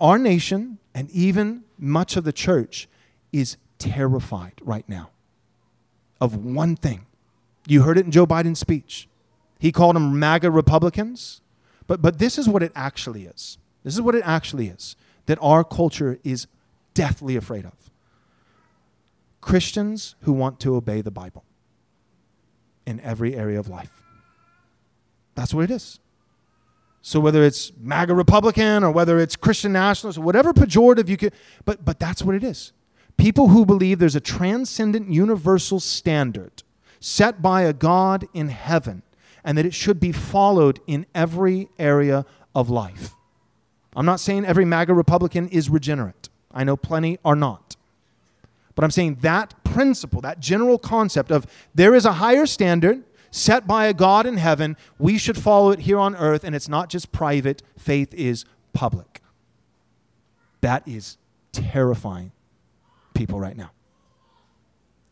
Our nation and even much of the church is terrified right now of one thing. You heard it in Joe Biden's speech. He called them MAGA Republicans. But, but this is what it actually is. This is what it actually is that our culture is deathly afraid of Christians who want to obey the Bible in every area of life. That's what it is. So whether it's MAGA Republican or whether it's Christian nationalist or whatever pejorative you could, but but that's what it is. People who believe there's a transcendent universal standard set by a God in heaven and that it should be followed in every area of life. I'm not saying every MAGA Republican is regenerate. I know plenty are not. But I'm saying that principle, that general concept of there is a higher standard set by a God in heaven. We should follow it here on earth, and it's not just private, faith is public. That is terrifying people right now.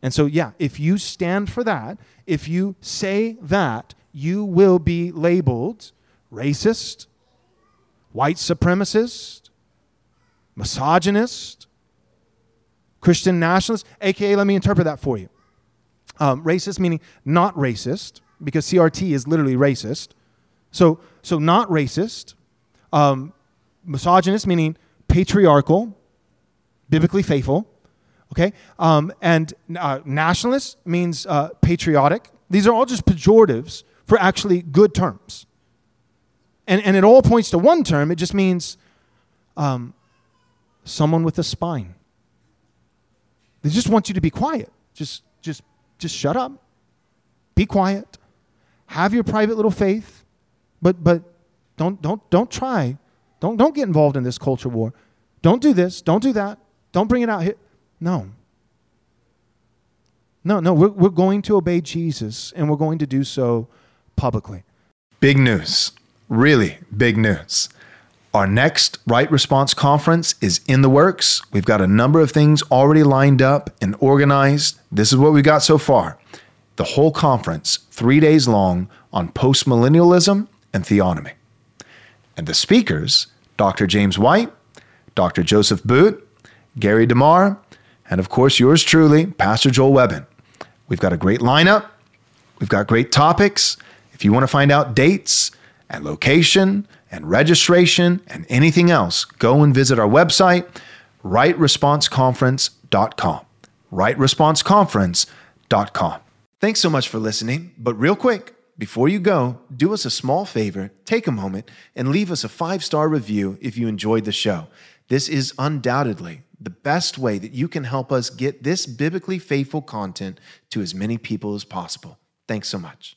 And so, yeah, if you stand for that, if you say that, you will be labeled racist, white supremacist, misogynist, Christian nationalist, aka, let me interpret that for you. Um, racist meaning not racist, because CRT is literally racist. So, so not racist. Um, misogynist meaning patriarchal, biblically faithful. Okay, um, and uh, nationalist means uh, patriotic. These are all just pejoratives for actually good terms. And, and it all points to one term. It just means um, someone with a spine. They just want you to be quiet. Just, just just shut up, be quiet, have your private little faith, but but don't don't don't try, don't don't get involved in this culture war. Don't do this. Don't do that. Don't bring it out here. No. No, no, we're, we're going to obey Jesus and we're going to do so publicly. Big news. Really big news. Our next Right Response Conference is in the works. We've got a number of things already lined up and organized. This is what we got so far. The whole conference, three days long, on postmillennialism and theonomy. And the speakers, Dr. James White, Dr. Joseph Boot, Gary DeMar, and of course yours truly, Pastor Joel Webbin. We've got a great lineup. We've got great topics. If you want to find out dates and location and registration and anything else, go and visit our website, rightresponseconference.com. Rightresponseconference.com. Thanks so much for listening. But real quick, before you go, do us a small favor, take a moment, and leave us a five star review if you enjoyed the show. This is undoubtedly the best way that you can help us get this biblically faithful content to as many people as possible. Thanks so much.